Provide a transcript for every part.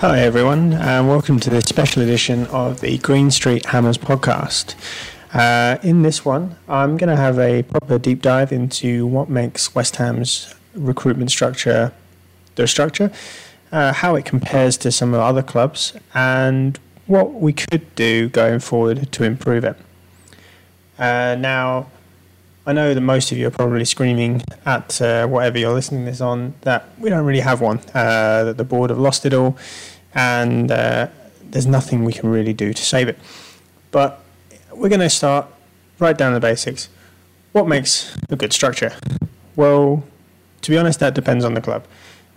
Hi, everyone, and welcome to this special edition of the Green Street Hammers podcast. Uh, in this one, I'm going to have a proper deep dive into what makes West Ham's recruitment structure their structure, uh, how it compares to some of the other clubs, and what we could do going forward to improve it. Uh, now, I know that most of you are probably screaming at uh, whatever you're listening this on that we don't really have one, uh, that the board have lost it all, and uh, there's nothing we can really do to save it. But we're going to start right down the basics. What makes a good structure? Well, to be honest, that depends on the club.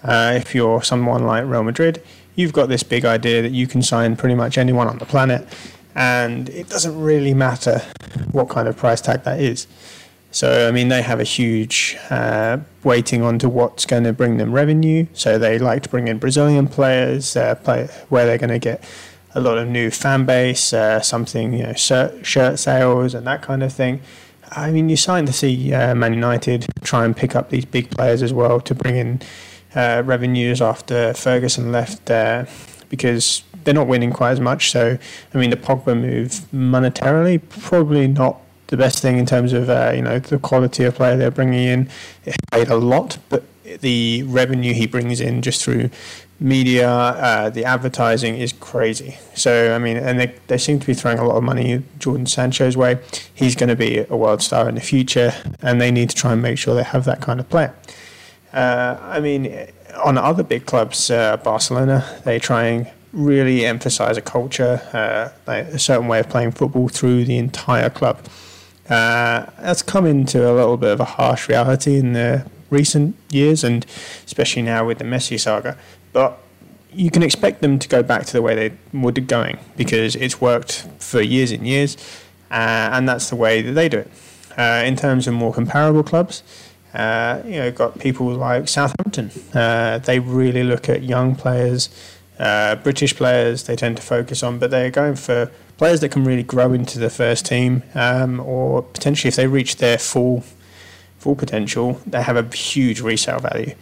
Uh, if you're someone like Real Madrid, you've got this big idea that you can sign pretty much anyone on the planet, and it doesn't really matter what kind of price tag that is. So, I mean, they have a huge uh, on to what's going to bring them revenue. So, they like to bring in Brazilian players, uh, play, where they're going to get a lot of new fan base, uh, something, you know, shirt, shirt, sales and that kind of thing. I mean, you're starting to see uh, Man United try and pick up these big players as well to bring in uh, revenues after Ferguson left there because they're not winning quite as much. So, I mean, the Pogba move monetarily probably not the best thing in terms of uh, you know the quality of player they're bringing in. It paid a lot, but the revenue he brings in just through media, uh, the advertising is crazy. So I mean, and they they seem to be throwing a lot of money Jadon Sancho's way. He's going to be a world star in the future, and they need to try and make sure they have that kind of player. Uh, I mean, on other big clubs, uh, Barcelona, they try and really emphasize a culture, uh, a certain way of playing football through the entire club. Uh, that's come into a little bit of a harsh reality in the recent years, and especially now with the Messi saga. But you can expect them to go back to the way they were going because it's worked for years and years, uh, and that's the way that they do it. Uh, in terms of more comparable clubs, uh, you know, got people like Southampton. Uh, they really look at young players, uh, British players. They tend to focus on, but they're going for players that can really grow into the first team, um, or potentially if they reach their full full potential, they have a huge resale value.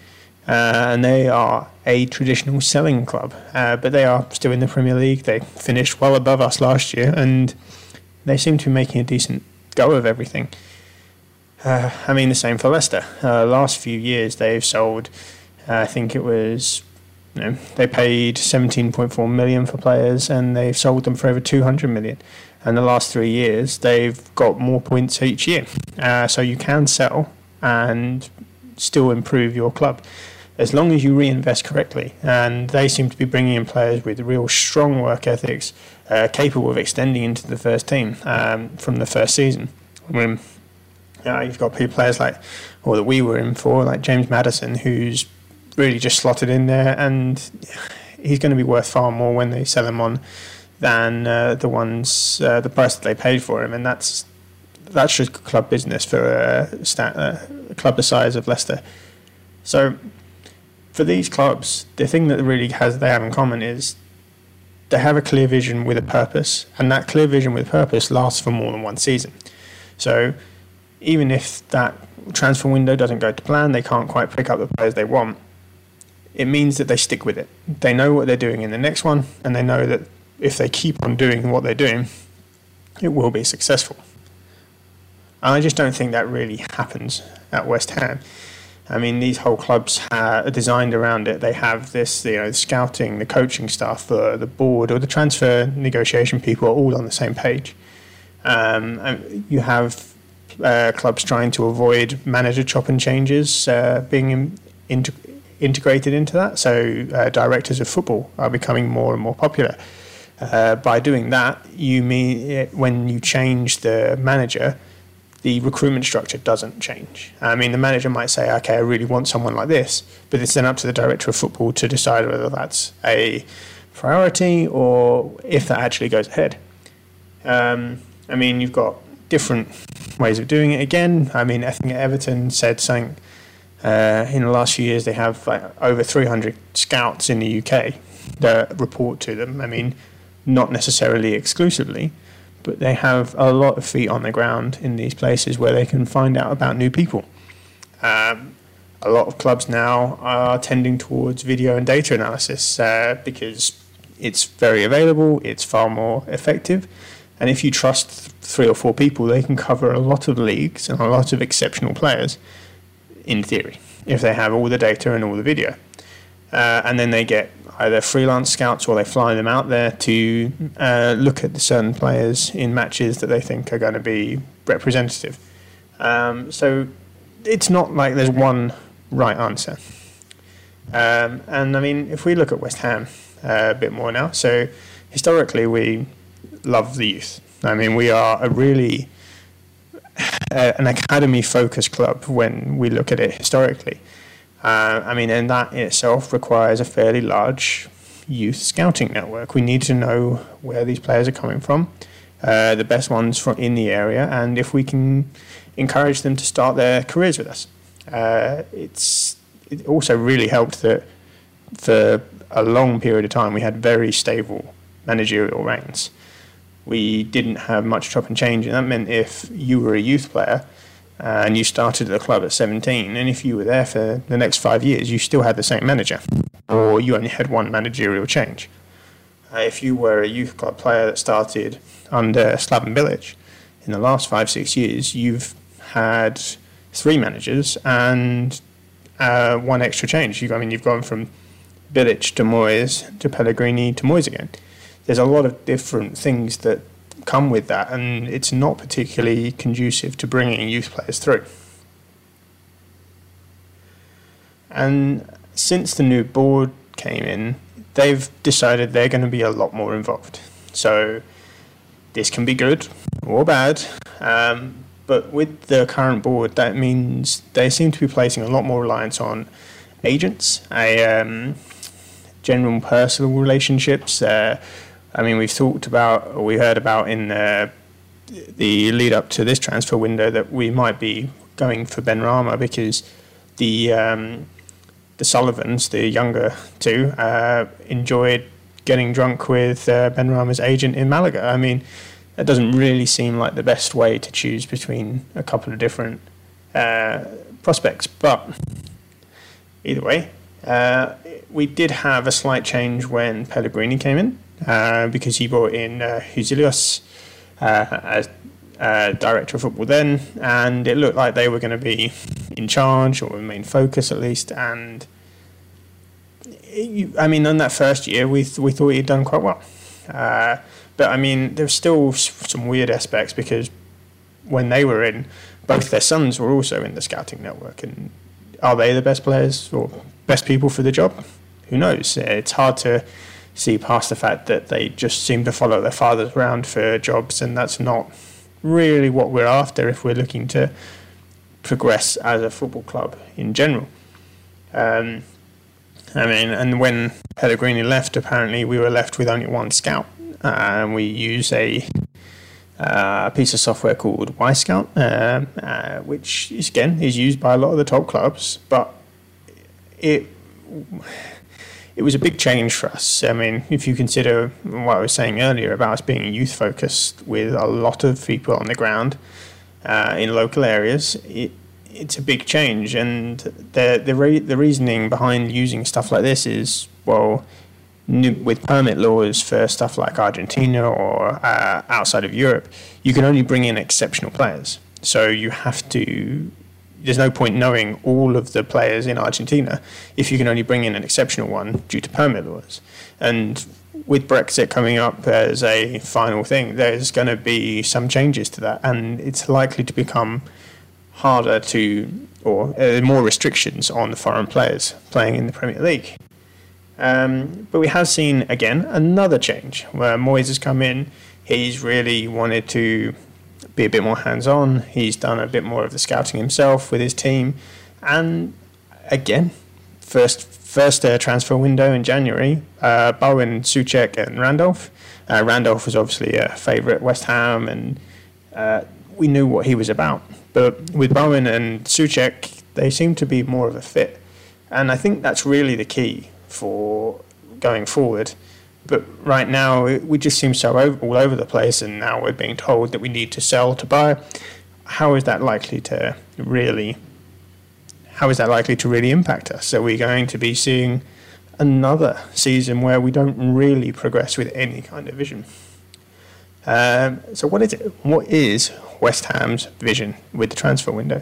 Uh, and they are a traditional selling club, uh, but they are still in the Premier League. They finished well above us last year, and they seem to be making a decent go of everything. Uh, I mean, the same for Leicester. Uh, last few years, they've sold. Uh, I think it was, you know, they paid 17.4 million for players, and they've sold them for over 200 million. And the last three years, they've got more points each year. Uh, so you can sell and still improve your club as long as you reinvest correctly. And they seem to be bringing in players with real strong work ethics, uh, capable of extending into the first team um, from the first season. When uh, you've got players like, or that we were in for, like James Maddison, who's really just slotted in there, and he's going to be worth far more when they sell him on than uh, the ones uh, the price that they paid for him, and that's that's just club business for a, stat, a club the size of Leicester. So for these clubs, the thing that really has they have in common is they have a clear vision with a purpose, and that clear vision with purpose lasts for more than one season. So even if that transfer window doesn't go to plan, they can't quite pick up the players they want. It means that they stick with it. They know what they're doing in the next one, and they know that if they keep on doing what they're doing, it will be successful. And I just don't think that really happens at West Ham. I mean, these whole clubs are designed around it. They have this, you know, the scouting, the coaching staff, the, the board, or the transfer negotiation people are all on the same page. Um, you have uh, clubs trying to avoid manager chop and changes uh, being in, in, integrated into that. So uh, directors of football are becoming more and more popular. Uh, by doing that, you mean when you change the manager, the recruitment structure doesn't change. I mean, the manager might say, okay, I really want someone like this, but it's then up to the director of football to decide whether that's a priority or if that actually goes ahead. Um, I mean, you've got different ways of doing it again. I mean, I think Everton said something uh, in the last few years, they have like, over 300 scouts in the UK that report to them. I mean, not necessarily exclusively but they have a lot of feet on the ground in these places where they can find out about new people. Um, a lot of clubs now are tending towards video and data analysis uh, because it's very available, it's far more effective, and if you trust three or four people, they can cover a lot of leagues and a lot of exceptional players in theory if they have all the data and all the video. Uh, and then they get either freelance scouts or they fly them out there to uh, look at certain players in matches that they think are going to be representative. Um, so it's not like there's one right answer. Um, and I mean, if we look at West Ham uh, a bit more now, so historically we love the youth. I mean, we are a really an academy focused club when we look at it historically. Uh, I mean, and that in itself requires a fairly large youth scouting network. We need to know where these players are coming from, uh, the best ones from in the area, and if we can encourage them to start their careers with us. Uh, it's it also really helped that for a long period of time we had very stable managerial reigns. We didn't have much chop and change, and that meant if you were a youth player uh, and you started at the club at 17, and if you were there for the next five years, you still had the same manager, or you only had one managerial change. Uh, if you were a youth club player that started under Slaven Bilic, in the last five, six years, you've had three managers and uh, one extra change. You've, I mean, you've gone from Bilic to Moyes to Pellegrini to Moyes again. There's a lot of different things that come with that, and it's not particularly conducive to bringing youth players through. And since the new board came in, they've decided they're going to be a lot more involved. So this can be good or bad, um, but with the current board, that means they seem to be placing a lot more reliance on agents, a um, general personal relationships. Uh, I mean, we've talked about, or we heard about in the, the lead up to this transfer window that we might be going for Benrahma because the um, the Sullivans, the younger two, uh, enjoyed getting drunk with uh, Benrahma's agent in Malaga. I mean, that doesn't really seem like the best way to choose between a couple of different uh, prospects. But either way, uh, we did have a slight change when Pellegrini came in uh, because he brought in uh, uh, as uh, director of football then, and it looked like they were going to be in charge or main focus at least. And it, I mean, in that first year, we th- we thought he'd done quite well. But I mean, there's still some weird aspects because when they were in, both their sons were also in the scouting network, and are they the best players or best people for the job? Who knows? It's hard to see past the fact that they just seem to follow their fathers around for jobs, and that's not really what we're after if we're looking to progress as a football club in general. Um, I mean, and when Pellegrini left, apparently we were left with only one scout, and we use a uh, piece of software called Wyscout, uh, uh, which is, again is used by a lot of the top clubs, but it it was a big change for us. I mean, if you consider what I was saying earlier about us being youth focused with a lot of people on the ground uh, in local areas, it, it's a big change. And the the re- the reasoning behind using stuff like this is well, with permit laws for stuff like Argentina or uh, outside of Europe, you can only bring in exceptional players. So you have to there's no point knowing all of the players in Argentina if you can only bring in an exceptional one due to permit laws. And with Brexit coming up as a final thing, there's going to be some changes to that, and it's likely to become harder to, or uh, more restrictions on the foreign players playing in the Premier League. Um, but we have seen again another change where Moyes has come in. He's really wanted to be a bit more hands on. He's done a bit more of the scouting himself with his team. And again, first first uh, transfer window in January, uh, Bowen, Soucek, and Randolph. Uh, Randolph was obviously a favourite West Ham, and uh, we knew what he was about. But with Bowen and Soucek, they seem to be more of a fit. And I think that's really the key for going forward. But right now, we just seem so over, all over the place, and now we're being told that we need to sell to buy. How is that likely to really? How is that likely to really impact us? Are we going to be seeing another season where we don't really progress with any kind of vision? Um, so, what is it? What is West Ham's vision with the transfer window?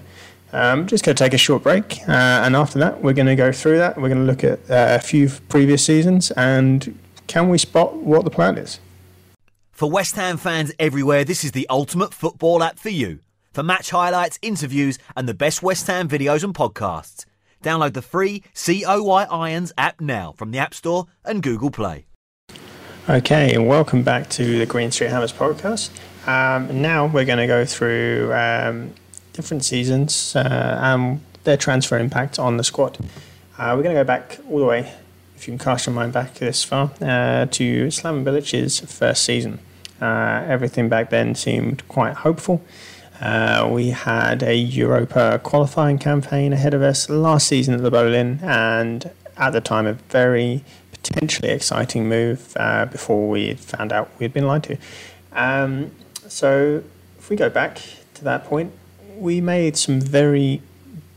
Um, I'm just going to take a short break, uh, and after that, we're going to go through that. We're going to look at uh, a few previous seasons and can we spot what the plan is? For West Ham fans everywhere, this is the ultimate football app for you. For match highlights, interviews, and the best West Ham videos and podcasts. Download the free COY Irons app now from the App Store and Google Play. Okay, and welcome back to the Green Street Hammers podcast. Um, now we're going to go through um, different seasons uh, and their transfer impact on the squad. Uh, we're going to go back all the way if you can cast your mind back this far, uh, to Slaven Bilic's first season. Uh, everything back then seemed quite hopeful. Uh, we had a Europa qualifying campaign ahead of us last season at the Boleyn, and at the time, a very potentially exciting move uh, before we found out we'd been lied to. Um, so, if we go back to that point, we made some very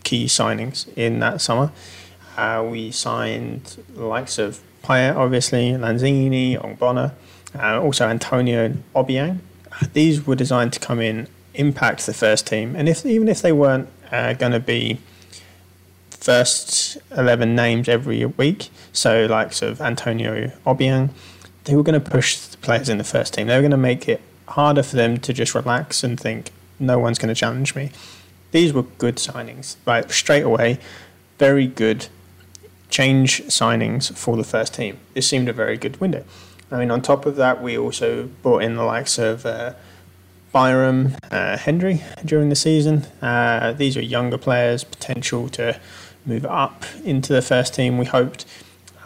key signings in that summer. Uh, we signed the likes of Payet, obviously, Lanzini, Ogbonna, uh, also Antonio Obiang. These were designed to come in, impact the first team, and if even if they weren't uh, going to be first 11 names every week, so likes of Antonio Obiang, they were going to push the players in the first team. They were going to make it harder for them to just relax and think, no one's going to challenge me. These were good signings, like straight away, very good change signings for the first team. This seemed a very good window. I mean, on top of that, we also brought in the likes of uh, Byram, uh, Hendry during the season. Uh, these are younger players, potential to move up into the first team. We hoped.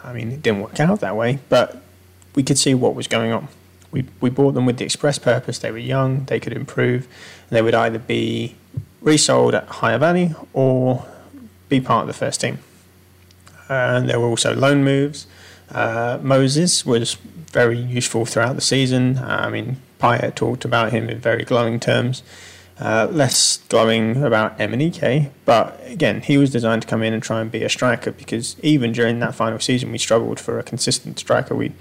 I mean, it didn't work out that way, but we could see what was going on. We, we bought them with the express purpose. They were young, they could improve. and They would either be resold at higher value or be part of the first team. And there were also loan moves. Uh, Moses was very useful throughout the season. Uh, I mean, Payet talked about him in very glowing terms. Uh, less glowing about Emenike, but again, he was designed to come in and try and be a striker because even during that final season, we struggled for a consistent striker. We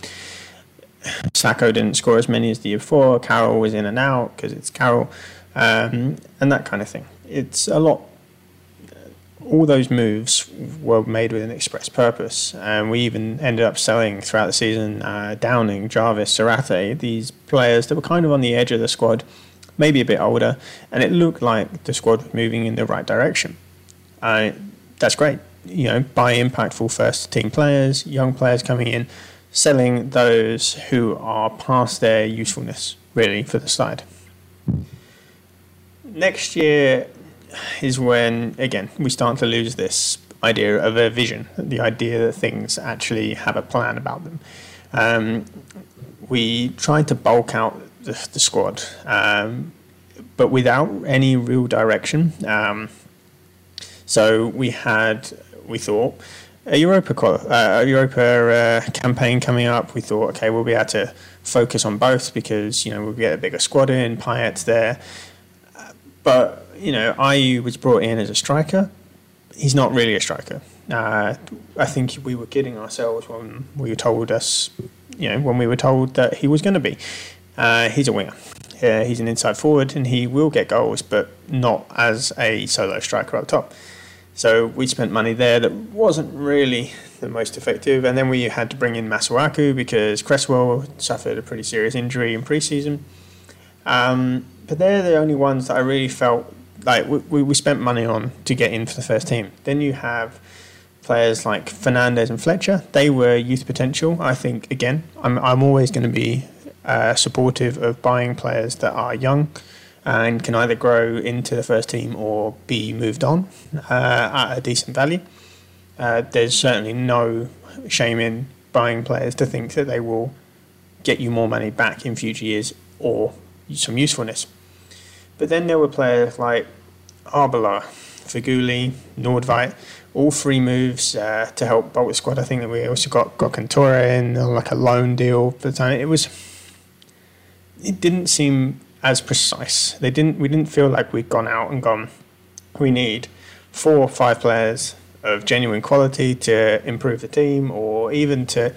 Sakho didn't score as many as the year before. Carroll was in and out because it's Carroll, um, and that kind of thing. It's a lot. All those moves were made with an express purpose, and we even ended up selling throughout the season uh, Downing, Jarvis, Zarate, these players that were kind of on the edge of the squad, maybe a bit older, and it looked like the squad was moving in the right direction. Uh, that's great. You know, buy impactful first team players, young players coming in selling those who are past their usefulness, really, for the side. Next year is when, again, we start to lose this idea of a vision, the idea that things actually have a plan about them. Um, we tried to bulk out the, the squad, um, but without any real direction. Um, so we had, we thought, a Europa uh, a Europa uh, campaign coming up, we thought, okay, we'll be able to focus on both because you know we'll get a bigger squad in. Payet's there, but you know, Ayew was brought in as a striker. He's not really a striker. Uh, I think we were kidding ourselves when we were told us, you know, when we were told that he was going to be. Uh, he's a winger. he's an inside forward, and he will get goals, but not as a solo striker up top. So we spent money there that wasn't really the most effective. And then we had to bring in Masuaku because Cresswell suffered a pretty serious injury in preseason. Um, but they're the only ones that I really felt like we, we spent money on to get in for the first team. Then you have players like Fernandes and Fletcher. They were youth potential. I think, again, I'm, I'm always going to be uh, supportive of buying players that are young and can either grow into the first team or be moved on uh, at a decent value. Uh, there's certainly no shame in buying players to think that they will get you more money back in future years or some usefulness. But then there were players like Arbeloa, Feghouli, Nordtveit, all three moves uh, to help the squad. I think that we also got got in like a loan deal for the time. It was. It didn't seem as precise. They didn't. We didn't feel like we'd gone out and gone. We need four or five players of genuine quality to improve the team, or even to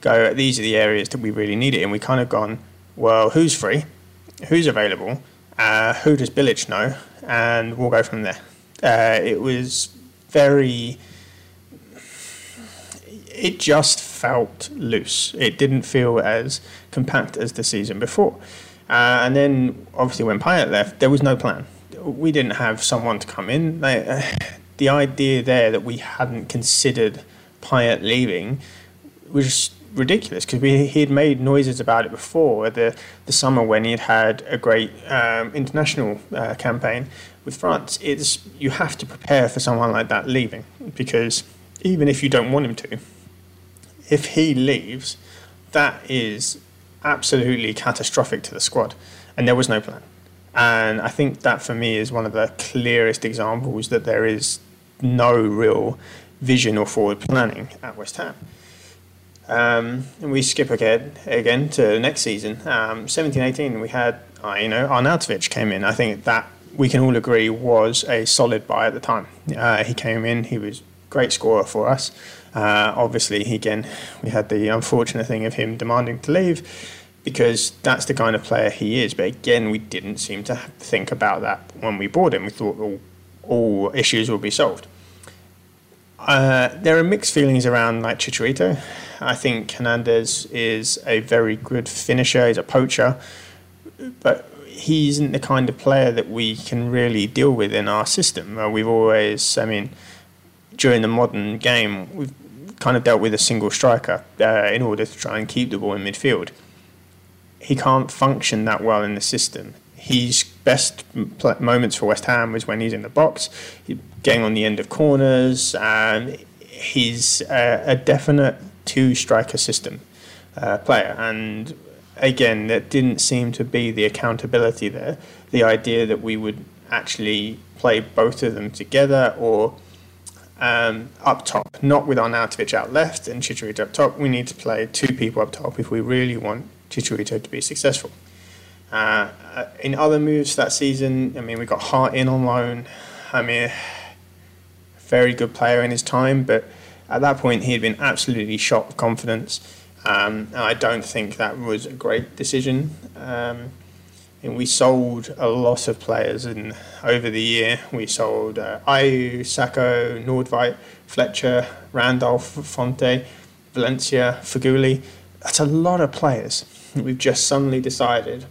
go. These are the areas that we really need it. And we kind of gone. Well, who's free? Who's available? Uh, who does Bilic know? And we'll go from there. Uh, it was very. It just felt loose. It didn't feel as compact as the season before. Uh, and then obviously when Payet left, there was no plan. We didn't have someone to come in. Like, uh, the idea there that we hadn't considered Payet leaving was ridiculous because he had made noises about it before the the summer when he had had a great um, international uh, campaign with France. It's you have to prepare for someone like that leaving because even if you don't want him to, if he leaves, that is absolutely catastrophic to the squad, and there was no plan. And I think that for me is one of the clearest examples that there is no real vision or forward planning at West Ham. Um, and we skip ahead again to next season, um, 17-18. We had, uh, you know, Arnautovic came in. I think that we can all agree was a solid buy at the time. Uh, he came in. He was great scorer for us. Uh, obviously, again, we had the unfortunate thing of him demanding to leave because that's the kind of player he is. But again, we didn't seem to think about that when we bought him. We thought all, all issues would be solved. Uh, there are mixed feelings around like Chicharito. I think Hernandez is a very good finisher. He's a poacher, but he isn't the kind of player that we can really deal with in our system. Uh, we've always, I mean, during the modern game, we've kind of dealt with a single striker uh, in order to try and keep the ball in midfield. He can't function that well in the system. His best moments for West Ham was when he's in the box, getting on the end of corners. he's a, a definite two striker system uh, player. And again, there didn't seem to be the accountability there. The idea that we would actually play both of them together or um, up top, not with Arnautovic out left and Chicharito up top. We need to play two people up top if we really want Chicharito to be successful. Uh, in other moves that season, I mean, we got Hart in on loan. I mean, very good player in his time, but at that point he had been absolutely shot of confidence. Um, I don't think that was a great decision. Um, and we sold a lot of players, and over the year we sold uh, Ayew, Sakho, Nordtveit, Fletcher, Randolph, Fonte, Valencia, Feghouli. That's a lot of players we've just suddenly decided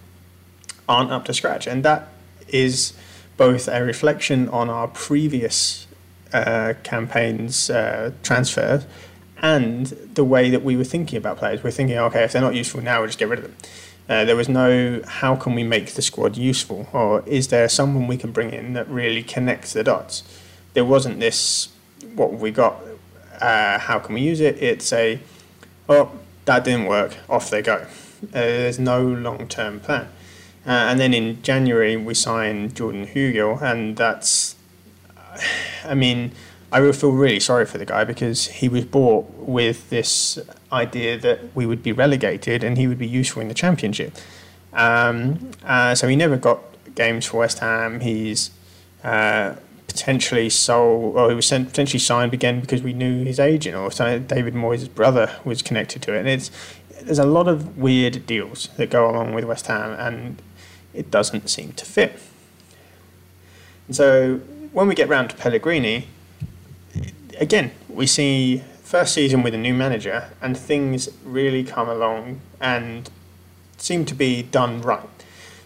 aren't up to scratch, and that is both a reflection on our previous uh, campaigns uh, transfers and the way that we were thinking about players. We're thinking, okay, if they're not useful now, we'll just get rid of them. Uh, there was no how can we make the squad useful, or is there someone we can bring in that really connects the dots? There wasn't this what we got. Uh, how can we use it? It's a oh that didn't work. Off they go. Uh, there's no long term plan. Uh, and then in January we signed Jordan Hugill, and that's I mean I would feel really sorry for the guy because he was bought with this idea that we would be relegated and he would be useful in the championship. Um, uh, so he never got games for West Ham. He's uh, potentially sold, or he was potentially signed again because we knew his agent, or David Moyes' brother was connected to it. And it's there's a lot of weird deals that go along with West Ham, and it doesn't seem to fit. And so when we get round to Pellegrini, again, we see first season with a new manager, and things really come along and seem to be done right.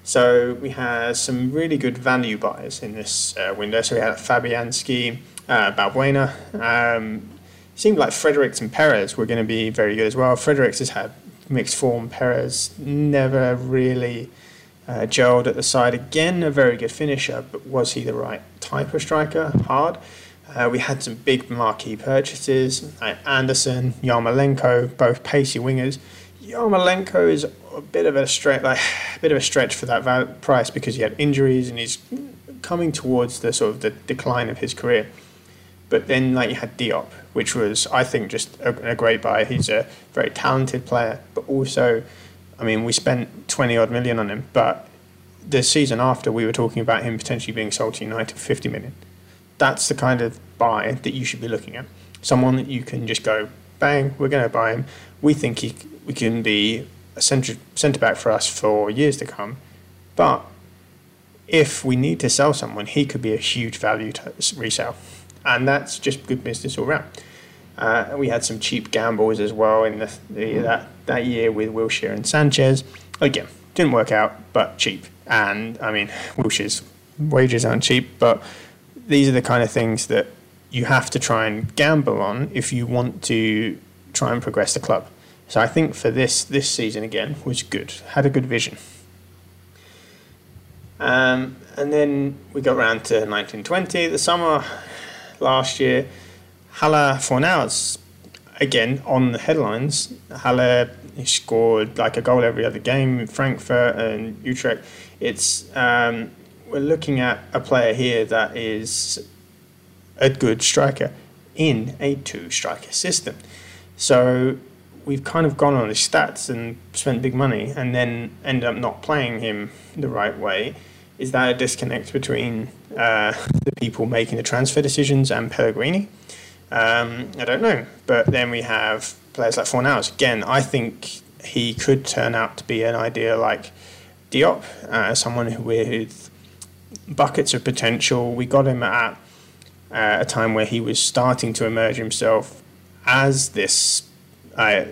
So we had some really good value buys in this uh, window. So we had Fabianski, uh, Balbuena. Um, seemed like Fredericks and Perez were going to be very good as well. Fredericks has had mixed form. Perez never really uh, gelled at the side. Again, a very good finisher, but was he the right type of striker? Hard. Uh, we had some big marquee purchases, Anderson, Yarmolenko, both pacey wingers. Yarmolenko is a bit of a stretch, like a bit of a stretch for that price because he had injuries and he's coming towards the sort of the decline of his career. But then, like you had Diop, which was I think just a, a great buy. He's a very talented player, but also, I mean, we spent twenty odd million on him, but the season after we were talking about him potentially being sold to United for fifty million that's the kind of buy that you should be looking at. Someone that you can just go, bang, we're going to buy him. We think he, we can be a centre, centre back for us for years to come. But if we need to sell someone, he could be a huge value to resell. And that's just good business all round. Uh, we had some cheap gambles as well in the, the, that, that year with Wilshere and Sanchez. Again, didn't work out, but cheap. And I mean, Wilshere's wages aren't cheap, but these are the kind of things that you have to try and gamble on if you want to try and progress the club. So I think for this this season again was good. Had a good vision. Um, and then we got around to 1920, the summer last year. Haller Fornals again on the headlines. Haller scored like a goal every other game in Frankfurt and Utrecht. It's um, we're looking at a player here that is a good striker in a two striker system. So we've kind of gone on his stats and spent big money and then end up not playing him the right way. Is that a disconnect between uh, the people making the transfer decisions and Pellegrini? Um, I don't know. But then we have players like Fornals. Again, I think he could turn out to be an idea like Diop, uh, someone with buckets of potential. We got him at uh, a time where he was starting to emerge himself as this uh,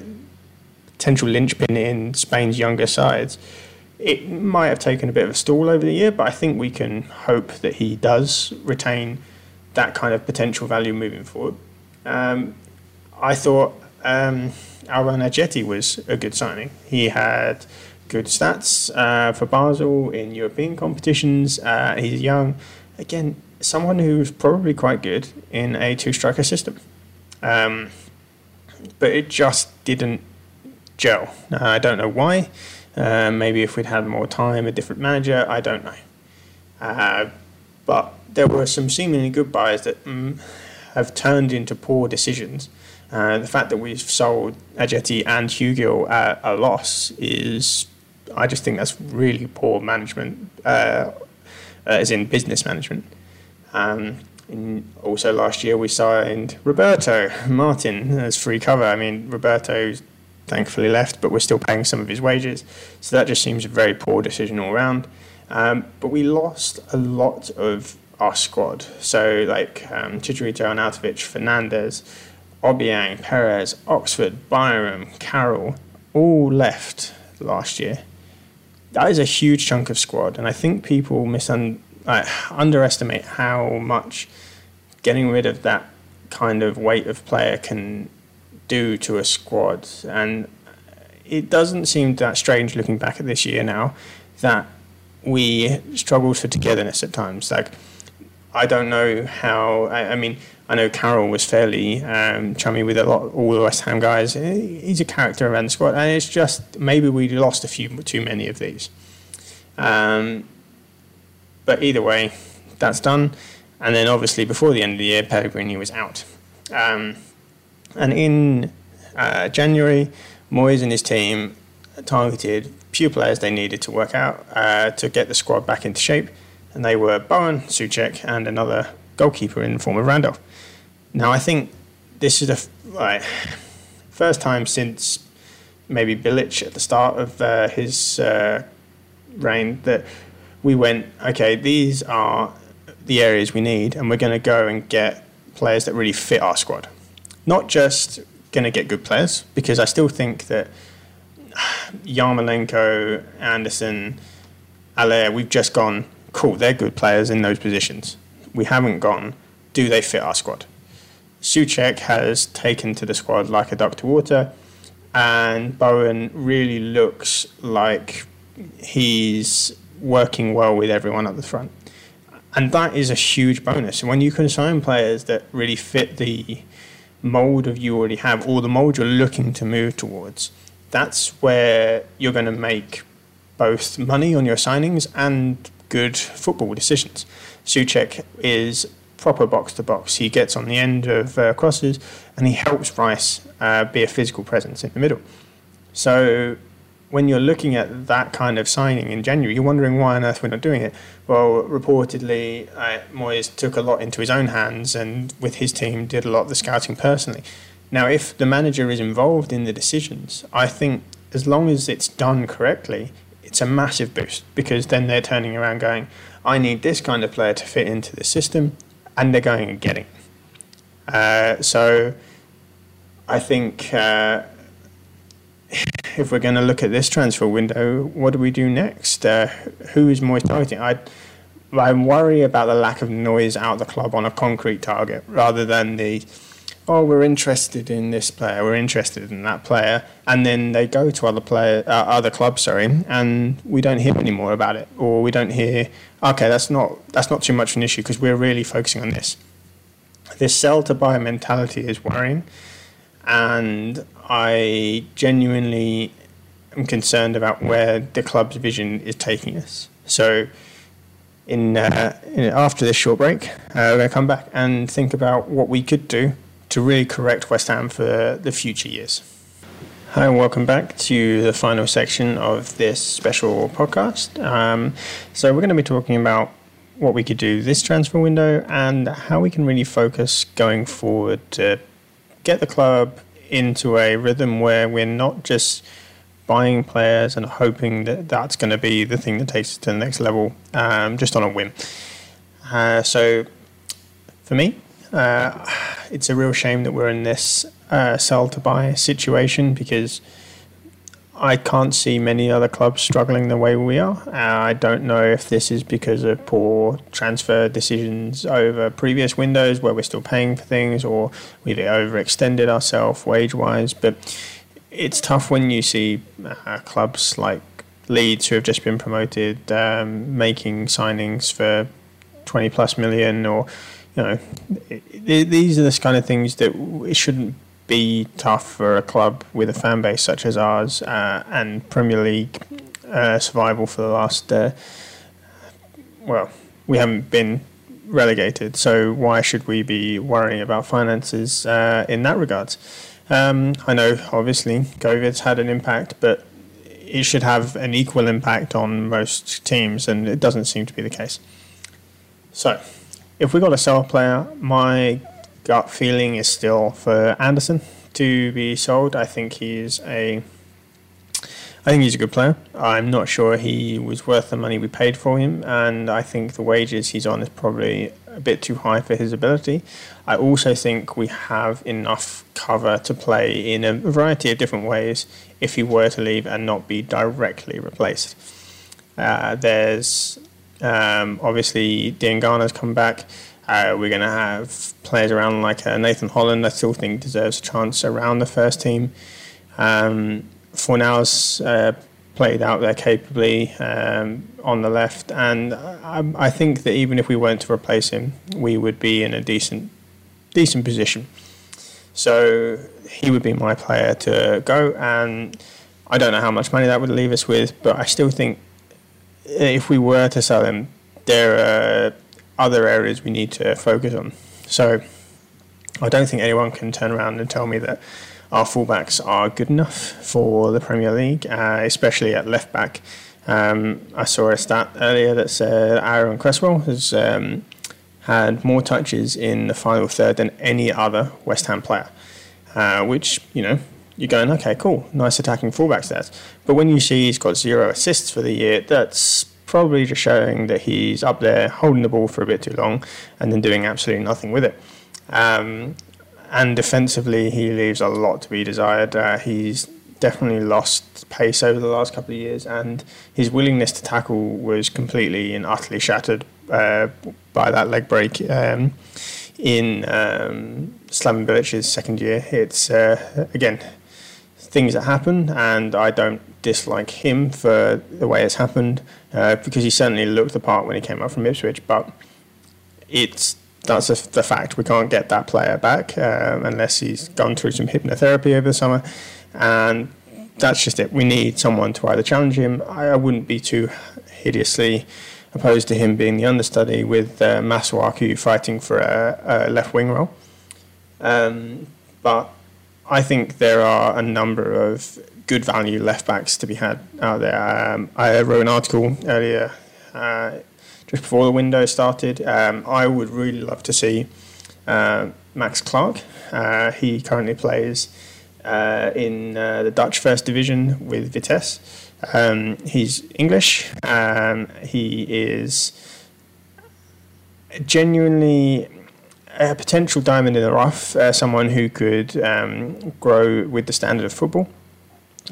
potential linchpin in Spain's younger sides. It might have taken a bit of a stall over the year, but I think we can hope that he does retain that kind of potential value moving forward. Um, I thought um, Alban Ajeti was a good signing. He had good stats uh, for Basel in European competitions. Uh, he's young. Again, someone who's probably quite good in a two striker system. Um, but it just didn't gel. Uh, I don't know why. Uh, maybe if we'd had more time, a different manager, I don't know. Uh, but there were some seemingly good buys that mm, have turned into poor decisions. Uh, the fact that we've sold Ajeti and Hugill at a loss is, I just think that's really poor management, uh, as in business management. Um, also last year we signed Roberto Martin as free cover. I mean, Roberto's thankfully left, but we're still paying some of his wages. So that just seems a very poor decision all round. Um, but we lost a lot of our squad. So like um, Chicharito, Arnautovic, Fernandes, Obiang, Perez, Oxford, Byram, Carroll, all left last year. That is a huge chunk of squad, and I think people misun- uh, underestimate how much getting rid of that kind of weight of player can do to a squad. And it doesn't seem that strange looking back at this year now that we struggled for togetherness at times. Like, I don't know how. I, I mean, I know Carroll was fairly um, chummy with a lot all the West Ham guys. He's a character around the squad, and it's just maybe we lost a few too many of these. Um, but either way, that's done. And then obviously before the end of the year, Pellegrini was out. Um, and in uh, January, Moyes and his team targeted few players they needed to work out uh, to get the squad back into shape, and they were Bowen, Soucek, and another goalkeeper in the form of Randolph. Now, I think this is the like, first time since maybe Bilic at the start of uh, his uh, reign that we went, okay, these are the areas we need, and we're going to go and get players that really fit our squad. Not just going to get good players, because I still think that Yarmolenko, Anderson, Haller, we've just gone, cool, they're good players in those positions. We haven't gone, do they fit our squad? Soucek has taken to the squad like a duck to water, and Bowen really looks like he's working well with everyone at the front. And that is a huge bonus. When you can sign players that really fit the mold of you already have, or the mold you're looking to move towards, that's where you're going to make both money on your signings and good football decisions. Soucek is proper box to box. He gets on the end of uh, crosses and he helps Rice uh, be a physical presence in the middle. So when you're looking at that kind of signing in January, you're wondering why on earth we're not doing it. Well, reportedly, uh, Moyes took a lot into his own hands and with his team did a lot of the scouting personally. Now, if the manager is involved in the decisions, I think as long as it's done correctly, it's a massive boost because then they're turning around going, I need this kind of player to fit into the system, and they're going and getting. Uh, so I think uh, if we're going to look at this transfer window, what do we do next? Uh, who is Moyes targeting? I, I worry about the lack of noise out of the club on a concrete target rather than the oh, we're interested in this player, we're interested in that player, and then they go to other player, uh, other clubs, sorry, and we don't hear any more about it, or we don't hear, okay, that's not that's not too much of an issue because we're really focusing on this. This sell to buy mentality is worrying, and I genuinely am concerned about where the club's vision is taking us. So. In, uh, in after this short break, uh, we're going to come back and think about what we could do to really correct West Ham for the future years. Hi, and welcome back to the final section of this special podcast. Um, so, we're going to be talking about what we could do this transfer window and how we can really focus going forward to get the club into a rhythm where we're not just buying players and hoping that that's going to be the thing that takes us to the next level um, just on a whim. Uh, so, for me, uh, it's a real shame that we're in this uh, sell to buy situation because I can't see many other clubs struggling the way we are. Uh, I don't know if this is because of poor transfer decisions over previous windows where we're still paying for things or we've overextended ourselves wage wise, but it's tough when you see uh, clubs like Leeds, who have just been promoted, um, making signings for 20 plus million or you know, these are the kind of things that it shouldn't be tough for a club with a fan base such as ours uh, and Premier League uh, survival for the last. Uh, well, we haven't been relegated. So why should we be worrying about finances uh, in that regard? Um, I know obviously COVID's had an impact, but it should have an equal impact on most teams, and it doesn't seem to be the case. So, if we got a sell player, my gut feeling is still for Anderson to be sold. I think he's a I think he's a good player. I'm not sure he was worth the money we paid for him, and I think the wages he's on is probably a bit too high for his ability. I also think we have enough cover to play in a variety of different ways if he were to leave and not be directly replaced. Uh, there's um, obviously Diangana's come back. Uh, we're going to have players around like uh, Nathan Holland. I still think deserves a chance around the first team. Um, Fornals uh, played out there capably um, on the left, and I, I, think that even if we weren't to replace him, we would be in a decent decent position. So he would be my player to go, and I don't know how much money that would leave us with, but I still think if we were to sell him, there are other areas we need to focus on. So I don't think anyone can turn around and tell me that our fullbacks are good enough for the Premier League, uh, especially at left back. Um, I saw a stat earlier that said Aaron Cresswell has um, had more touches in the final third than any other West Ham player, uh, which, you know, you're going, okay, cool, nice attacking fullback stats. But when you see he's got zero assists for the year, that's probably just showing that he's up there holding the ball for a bit too long and then doing absolutely nothing with it. Um, and defensively, he leaves a lot to be desired. Uh, he's definitely lost pace over the last couple of years, and his willingness to tackle was completely and utterly shattered uh, by that leg break um, in um, Slaven Bilic's second year. It's uh, again things that happen, and I don't dislike him for the way it's happened uh, because he certainly looked the part when he came up from Ipswich, but it's that's a, the fact. We can't get that player back um, unless he's gone through some hypnotherapy over the summer, and that's just it. We need someone to either challenge him. I, I wouldn't be too hideously opposed to him being the understudy with uh, Masuaku fighting for a, a left wing role. Um, but I think there are a number of good value left backs to be had out there. Um, I wrote an article earlier. Uh, just before the window started. Um, I would really love to see uh, Max Clark. Uh, he currently plays uh, in uh, the Dutch First Division with Vitesse. Um, he's English. Um, he is genuinely a potential diamond in the rough, uh, someone who could um, grow with the standard of football.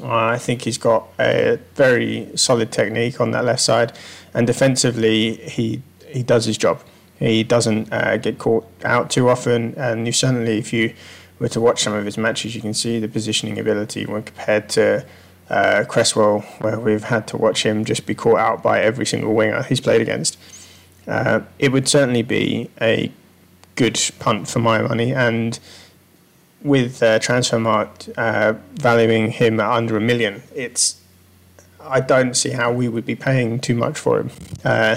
I think he's got a very solid technique on that left side, and defensively he he does his job. He doesn't uh, get caught out too often, and you certainly, if you were to watch some of his matches, you can see the positioning ability when compared to uh, Cresswell, where we've had to watch him just be caught out by every single winger he's played against. Uh, it would certainly be a good punt for my money, and with uh, Transfermarkt uh, valuing him at under a million, it's I don't see how we would be paying too much for him. Uh,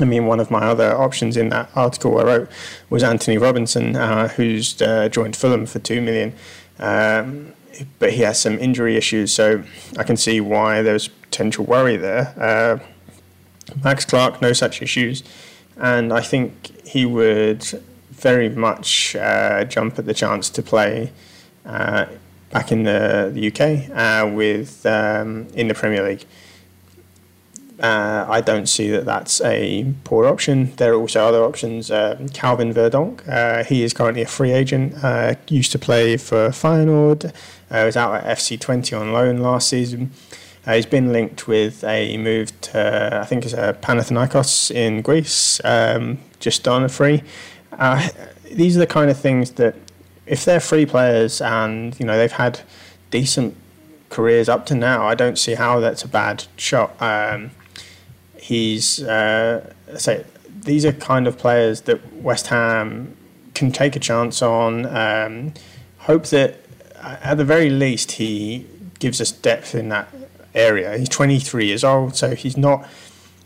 I mean, one of my other options in that article I wrote was Antonee Robinson, uh, who's uh, joined Fulham for two million, um, but he has some injury issues, so I can see why there's potential worry there. Uh, Max Clark, no such issues, and I think he would very much uh, jump at the chance to play uh, back in the, the UK uh, with um, in the Premier League. Uh, I don't see that that's a poor option. There are also other options. Uh, Calvin Verdonk, uh, he is currently a free agent. used to play for Feyenoord. was out at FC Twente on loan last season. Uh, he's been linked with a move to, I think it's a Panathinaikos in Greece, um, just on a free. Uh, these are the kind of things that, if they're free players and you know they've had decent careers up to now, I don't see how that's a bad shot. Um, he's uh, say these are kind of players that West Ham can take a chance on. Um, hope that uh, at the very least he gives us depth in that area. He's 23 years old, so he's not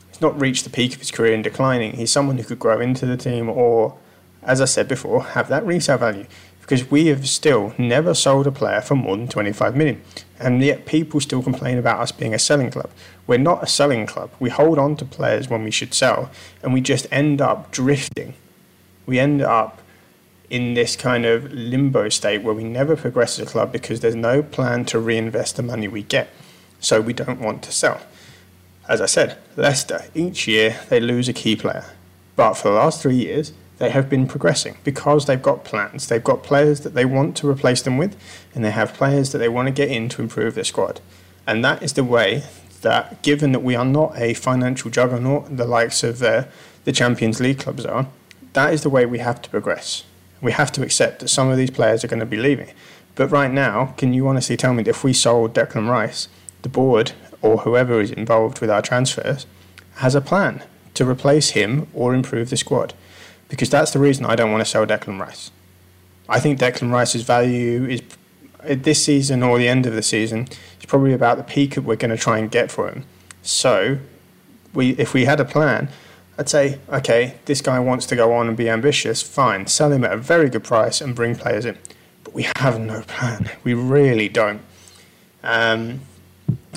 he's not reached the peak of his career and declining. He's someone who could grow into the team or, as I said before, have that resale value. Because we have still never sold a player for more than 25 million. And yet people still complain about us being a selling club. We're not a selling club. We hold on to players when we should sell, and we just end up drifting. We end up in this kind of limbo state where we never progress as a club because there's no plan to reinvest the money we get. So we don't want to sell. As I said, Leicester, each year they lose a key player. But for the last three years, they have been progressing because they've got plans. They've got players that they want to replace them with, and they have players that they want to get in to improve their squad. And that is the way that, given that we are not a financial juggernaut, the likes of uh, the Champions League clubs are, that is the way we have to progress. We have to accept that some of these players are going to be leaving. But right now, can you honestly tell me that if we sold Declan Rice, the board or whoever is involved with our transfers has a plan to replace him or improve the squad? Because that's the reason I don't want to sell Declan Rice. I think Declan Rice's value is this season or the end of the season is probably about the peak that we're going to try and get for him. So, we if we had a plan, I'd say, okay, this guy wants to go on and be ambitious, fine, sell him at a very good price and bring players in. But we have no plan. We really don't. Um,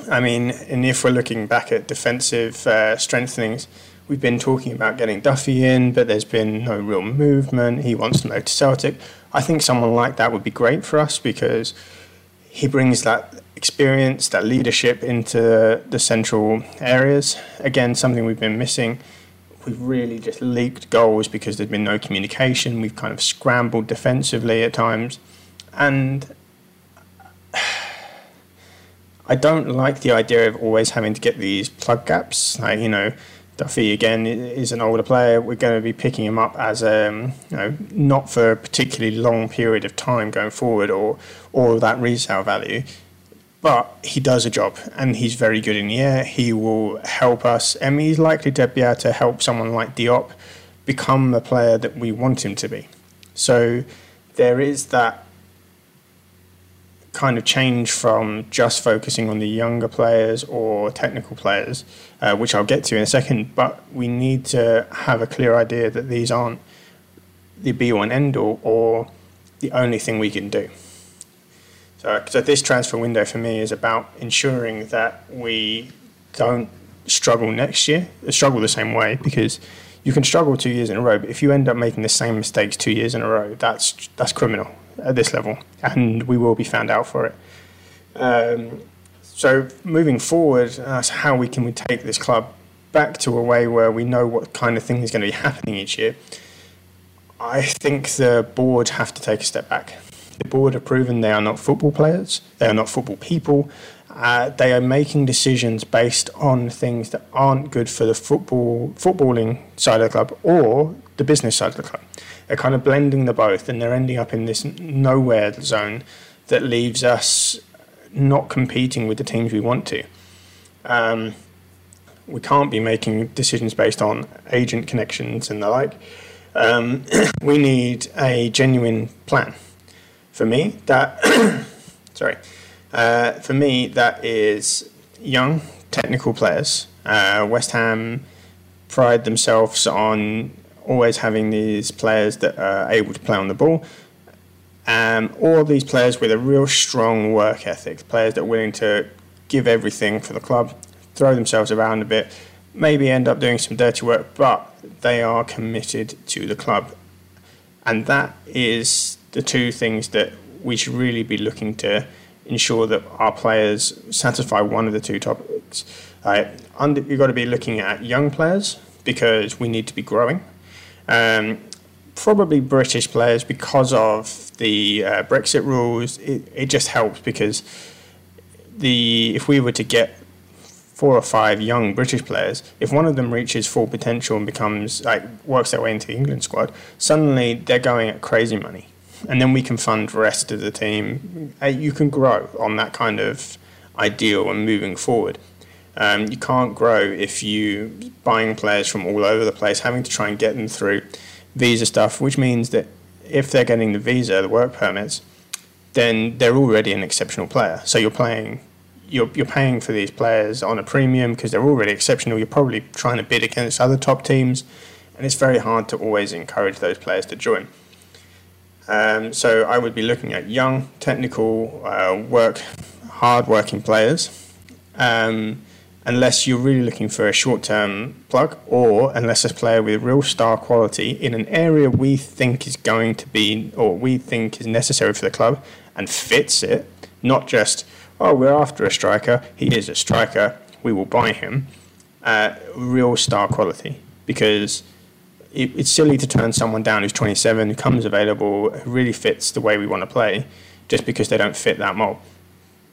I mean, and if we're looking back at defensive uh, strengthenings, we've been talking about getting Duffy in, but there's been no real movement. He wants to go to Celtic. I think someone like that would be great for us because he brings that experience, that leadership into the central areas. Again, something we've been missing we've really just leaked goals because there's been no communication. We've kind of scrambled defensively at times. And I don't like the idea of always having to get these plug gaps. Like, you know, Duffy again is an older player. We're going to be picking him up as um, you know not for a particularly long period of time going forward, or or that resale value but he does a job and he's very good in the air. He will help us, and he's likely to be able to help someone like Diop become the player that we want him to be. So there is that kind of change from just focusing on the younger players or technical players, uh, which I'll get to in a second, but we need to have a clear idea that these aren't the be all and end all or the only thing we can do. So, so this transfer window for me is about ensuring that we don't struggle next year, struggle the same way, because you can struggle two years in a row, but if you end up making the same mistakes two years in a row, that's that's criminal at this level, and we will be found out for it. Um, so moving forward, uh, how we can we take this club back to a way where we know what kind of thing is going to be happening each year. I think the board have to take a step back. The board have proven they are not football players, they are not football people. Uh, they are making decisions based on things that aren't good for the football footballing side of the club or the business side of the club. They're kind of blending the both, and they're ending up in this nowhere zone that leaves us not competing with the teams we want to. Um, we can't be making decisions based on agent connections and the like. Um, we need a genuine plan for me, that sorry, uh, for me that is young technical players. Uh, West Ham pride themselves on always having these players that are able to play on the ball. Um, all these players with a real strong work ethic, players that are willing to give everything for the club, throw themselves around a bit, maybe end up doing some dirty work, but they are committed to the club. And that is the two things that we should really be looking to ensure that our players satisfy one of the two topics. Uh, under, you've got to be looking at young players because we need to be growing. Um, probably British players because of the uh, Brexit rules. It, it just helps because the if we were to get four or five young British players, if one of them reaches full potential and becomes like works their way into the England squad, suddenly they're going at crazy money and then we can fund the rest of the team. Uh, you can grow on that kind of ideal and moving forward. Um, you can't grow if you buying players from all over the place, having to try and get them through visa stuff, which means that if they're getting the visa, the work permits, then they're already an exceptional player. So you're playing you're, you're paying for these players on a premium because they're already exceptional. You're probably trying to bid against other top teams, and it's very hard to always encourage those players to join. Um, so I would be looking at young, technical, uh, work, hard-working players, um, unless you're really looking for a short-term plug, or unless a player with real star quality in an area we think is going to be, or we think is necessary for the club, and fits it, not just oh we're after a striker, he is a striker, we will buy him. Uh, real star quality. Because it, it's silly to turn someone down who's 27, who comes available, who really fits the way we want to play, just because they don't fit that mold.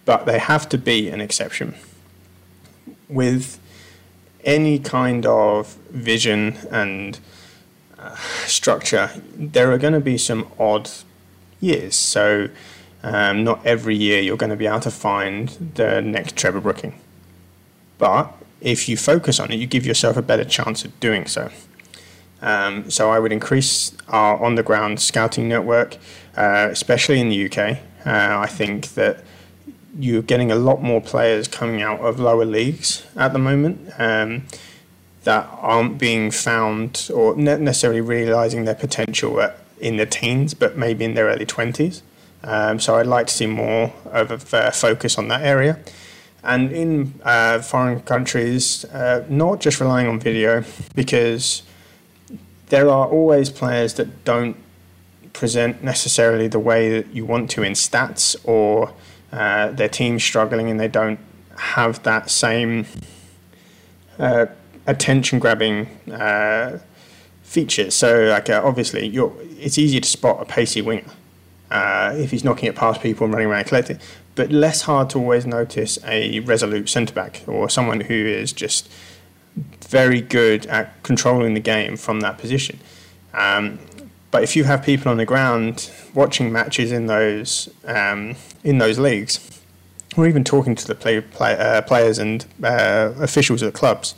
But they have to be an exception. With any kind of vision and uh, structure, there are going to be some odd years. So, um, not every year you're going to be able to find the next Trevor Brooking. But if you focus on it, you give yourself a better chance of doing so. Um, so I would increase our on the ground scouting network, uh, especially in the UK. Uh, I think that you're getting a lot more players coming out of lower leagues at the moment um, that aren't being found or necessarily realizing their potential at, in their teens, but maybe in their early 20s. Um, so I'd like to see more of a focus on that area. And in uh, foreign countries, uh, not just relying on video, because there are always players that don't present necessarily the way that you want to in stats or uh, their team's struggling and they don't have that same uh, attention grabbing uh, features. So, like, uh, obviously, it's easy to spot a pacey winger uh, if he's knocking it past people and running around collecting, but less hard to always notice a resolute centre back or someone who is just very good at controlling the game from that position. Um, but if you have people on the ground watching matches in those um, in those leagues, or even talking to the play, play, uh, players and uh, officials at the clubs,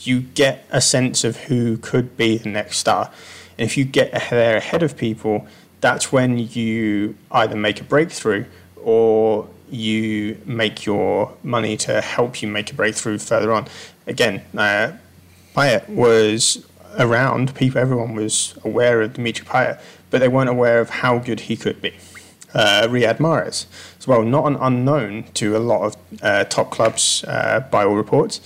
you get a sense of who could be the next star. And if you get there ahead of people, that's when you either make a breakthrough or you make your money to help you make a breakthrough further on. Again, uh, Payet was around. People, everyone was aware of Dimitri Payet, but they weren't aware of how good he could be. Uh, Riyad Mahrez, as well, not an unknown to a lot of uh, top clubs uh, by all reports.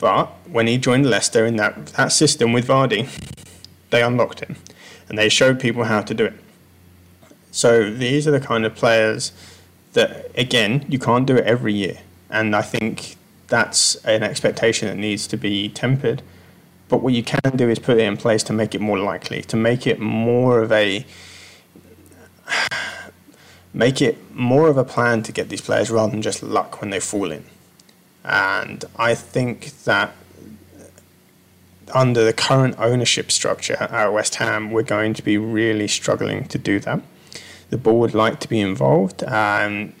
But when he joined Leicester in that, that system with Vardy, they unlocked him and they showed people how to do it. So these are the kind of players that, again, you can't do it every year. And I think that's an expectation that needs to be tempered. But what you can do is put it in place to make it more likely, to make it more of a make it more of a plan to get these players rather than just luck when they fall in. And I think that under the current ownership structure at West Ham, we're going to be really struggling to do that. The board would like to be involved. Um,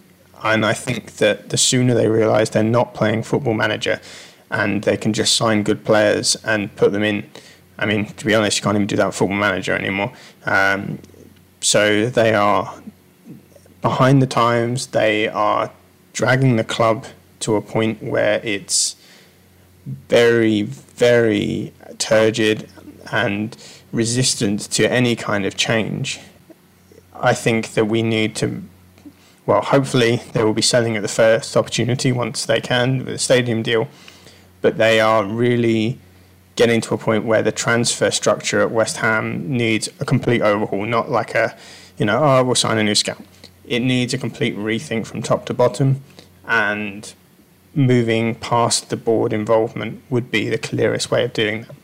and I think that the sooner they realise they're not playing football manager and they can just sign good players and put them in. I mean, to be honest, you can't even do that with football manager anymore. Um, so they are behind the times. They are dragging the club to a point where it's very, very turgid and resistant to any kind of change. I think that we need to well, hopefully they will be selling at the first opportunity once they can with a stadium deal. But they are really getting to a point where the transfer structure at West Ham needs a complete overhaul, not like a, you know, oh, we'll sign a new scout. It needs a complete rethink from top to bottom, and moving past the board involvement would be the clearest way of doing that.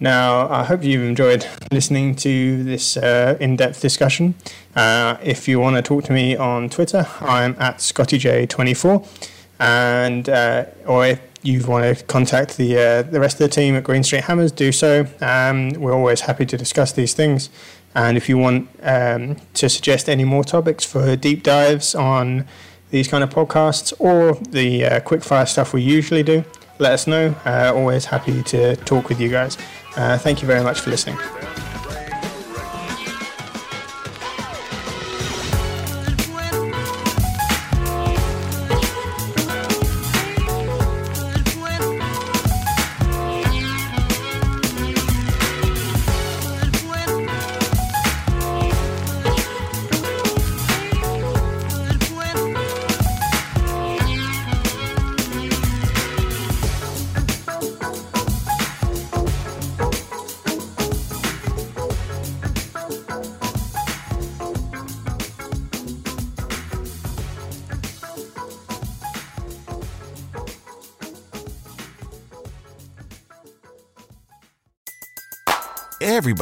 Now, I hope you've enjoyed listening to this uh, in depth discussion. Uh, if you want to talk to me on Twitter, I'm at ScottyJ24. And, uh, or if you want to contact the, uh, the rest of the team at Green Street Hammers, do so. Um, we're always happy to discuss these things. And if you want um, to suggest any more topics for deep dives on these kind of podcasts or the uh, quickfire stuff we usually do, let us know. Uh, always happy to talk with you guys. Uh, thank you very much for listening.